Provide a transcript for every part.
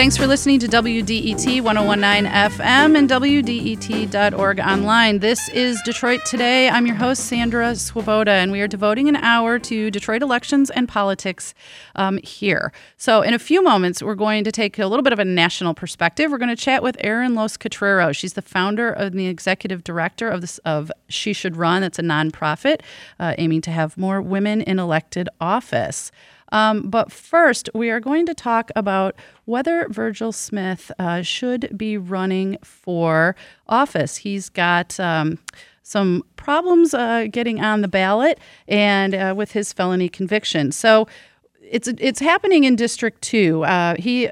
Thanks for listening to WDET 1019 FM and WDET.org online. This is Detroit Today. I'm your host, Sandra Svoboda, and we are devoting an hour to Detroit elections and politics um, here. So, in a few moments, we're going to take a little bit of a national perspective. We're going to chat with Erin Loos Cutraro. She's the founder and the executive director of, this, of She Should Run. That's a nonprofit uh, aiming to have more women in elected office. Um, but first, we are going to talk about whether Virgil Smith uh, should be running for office. He's got. Um, some problems uh, getting on the ballot and uh, with his felony conviction. So it's it's happening in District Two. Uh, he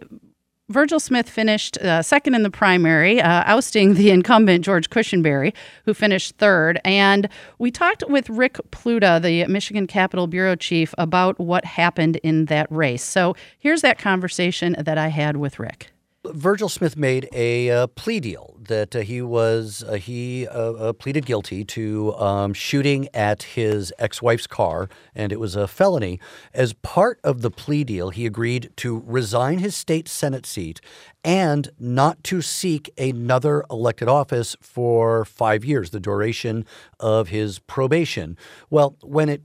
Virgil Smith finished uh, second in the primary, uh, ousting the incumbent George Cushingberry, who finished third. And we talked with Rick Pluta, the Michigan Capitol Bureau Chief, about what happened in that race. So here's that conversation that I had with Rick. Virgil Smith made a uh, plea deal that uh, he was uh, he uh, uh, pleaded guilty to um, shooting at his ex-wife's car, and it was a felony. As part of the plea deal, he agreed to resign his state senate seat and not to seek another elected office for five years, the duration of his probation. Well, when it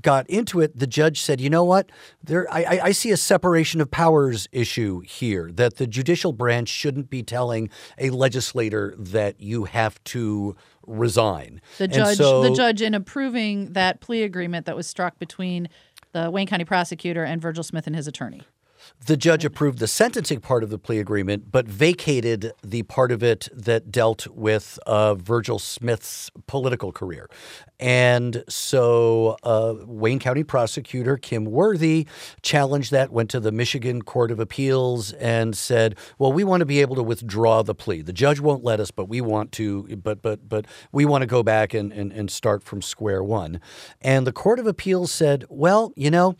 got into it, the judge said, "You know what? There, I, I, see a separation of powers issue here. That the judicial branch shouldn't be telling a legislator that you have to resign." The judge, so, the judge, in approving that plea agreement that was struck between the Wayne County prosecutor and Virgil Smith and his attorney. The judge approved the sentencing part of the plea agreement, but vacated the part of it that dealt with uh, Virgil Smith's political career. And so uh, Wayne County prosecutor Kym Worthy challenged that, went to the Michigan Court of Appeals and said, "Well, we want to be able to withdraw the plea. The judge won't let us, but we want to, but but but we want to go back and, and, and start from square one." And the Court of Appeals said, "Well, you know,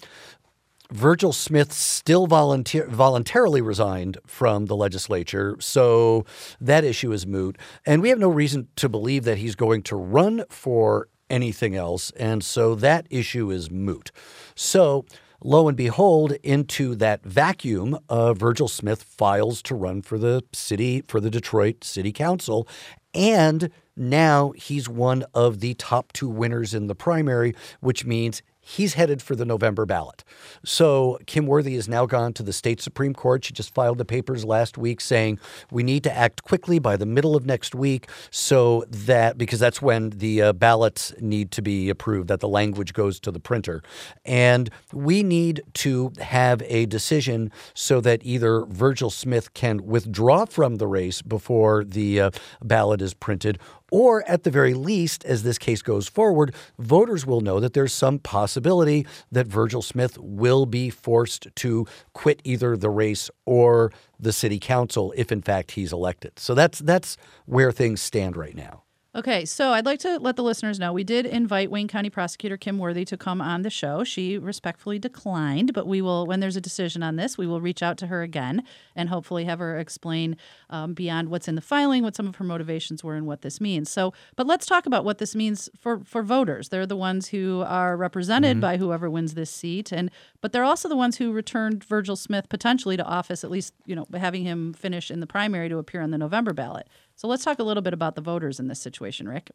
Virgil Smith still volunteer, voluntarily resigned from the legislature, so that issue is moot. And we have no reason to believe that he's going to run for anything else, and so that issue is moot. So, lo and behold, into that vacuum, uh, Virgil Smith files to run for the city, for the Detroit City Council, and now he's one of the top two winners in the primary, which means he's headed for the November ballot. So Kym Worthy has now gone to the state Supreme Court. She just filed the papers last week saying we need to act quickly by the middle of next week so that because that's when the uh, ballots need to be approved, that the language goes to the printer. And we need to have a decision so that either Virgil Smith can withdraw from the race before the uh, ballot is printed or at the very least, as this case goes forward, voters will know that there's some possibility that Virgil Smith will be forced to quit either the race or the city council if in fact he's elected. So that's that's where things stand right now. Okay, so I'd like to let the listeners know we did invite Wayne County Prosecutor Kym Worthy to come on the show. She respectfully declined, but we will, when there's a decision on this, we will reach out to her again and hopefully have her explain um, beyond what's in the filing what some of her motivations were and what this means. So, but let's talk about what this means for for voters. They're the ones who are represented mm-hmm. by whoever wins this seat, and but they're also the ones who returned Virgil Smith potentially to office, at least you know having him finish in the primary to appear on the November ballot. So let's talk a little bit about the voters in this situation, Rick.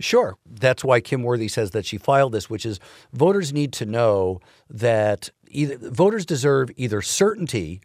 Sure. That's why Kym Worthy says that she filed this, which is voters need to know that either voters deserve either certainty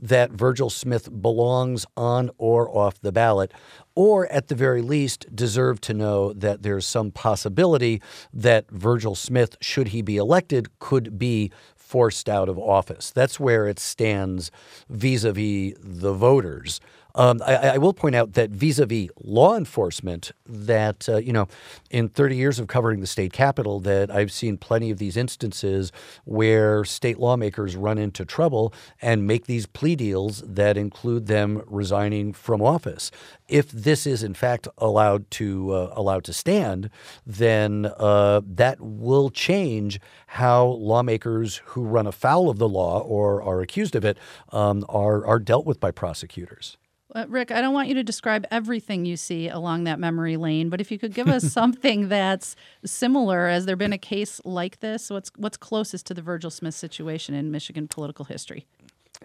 that Virgil Smith belongs on or off the ballot, or at the very least deserve to know that there's some possibility that Virgil Smith, should he be elected, could be forced out of office. That's where it stands vis a vis the voters. Um, I, I, will point out that vis-a-vis law enforcement, that uh, you know, in 30 years of covering the state capitol, that I've seen plenty of these instances where state lawmakers run into trouble and make these plea deals that include them resigning from office. If this is in fact allowed to uh, allowed to stand, then uh, that will change how lawmakers who run afoul of the law or are accused of it um, are are dealt with by prosecutors. Uh, Rick, I don't want you to describe everything you see along that memory lane, but if you could give us something that's similar, has there been a case like this? What's what's closest to the Virgil Smith situation in Michigan political history?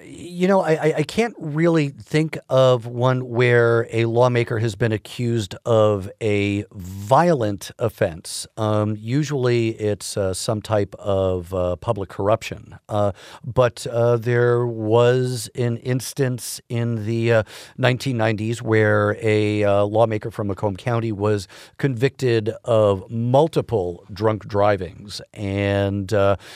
You know, I, I can't really think of one where a lawmaker has been accused of a violent offense. Um, usually it's uh, some type of uh, public corruption. Uh, but uh, there was an instance in the 1990s uh, where a uh, lawmaker from Macomb County was convicted of multiple drunk drivings, and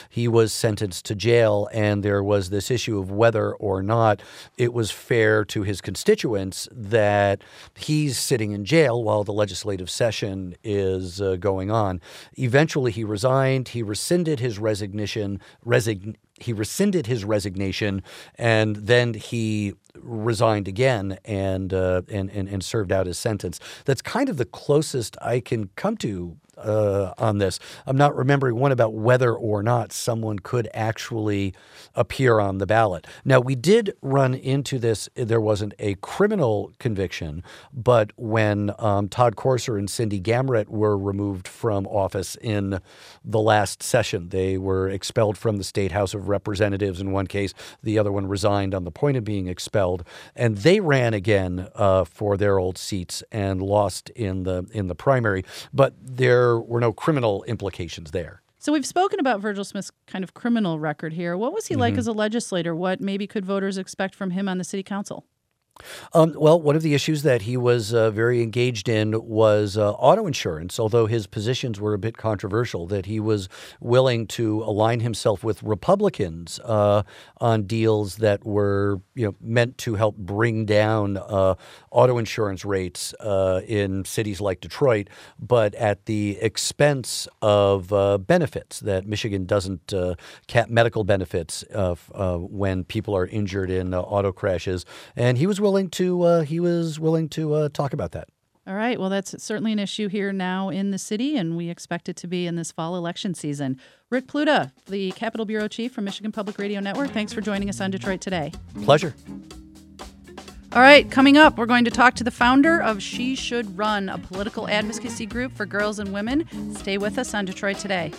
he was sentenced to jail. And there was this issue of whether whether or not it was fair to his constituents that he's sitting in jail while the legislative session is uh, going on. Eventually, he resigned. He rescinded his resignation. Resign- he rescinded his resignation, and then he resigned again and, uh, and and and served out his sentence. That's kind of the closest I can come to uh, on this. I'm not remembering one about whether or not someone could actually appear on the ballot. Now, we did run into this. There wasn't a criminal conviction, but when um, Todd Courser and Cindy Gamrat were removed from office in the last session, they were expelled from the State House of Representatives in one case. The other one resigned on the point of being expelled, and they ran again uh, for their old seats and lost in the in the primary. But there there were no criminal implications there. So we've spoken about Virgil Smith's kind of criminal record here. What was he mm-hmm. like as a legislator? What maybe could voters expect from him on the city council? Um, well, one of the issues that he was uh, very engaged in was uh, auto insurance, although his positions were a bit controversial, that he was willing to align himself with Republicans uh, on deals that were you know, meant to help bring down uh, auto insurance rates uh, in cities like Detroit, but at the expense of uh, benefits, that Michigan doesn't cap medical benefits when people are injured in auto crashes. And he was willing to uh, he was willing to uh, talk about that. All right. Well, that's certainly an issue here now in the city, and we expect it to be in this fall election season. Rick Pluta, the Capitol Bureau Chief from Michigan Public Radio Network, thanks for joining us on Detroit Today. Pleasure. All right, coming up, we're going to talk to the founder of She Should Run, a political advocacy group for girls and women. Stay with us on Detroit Today.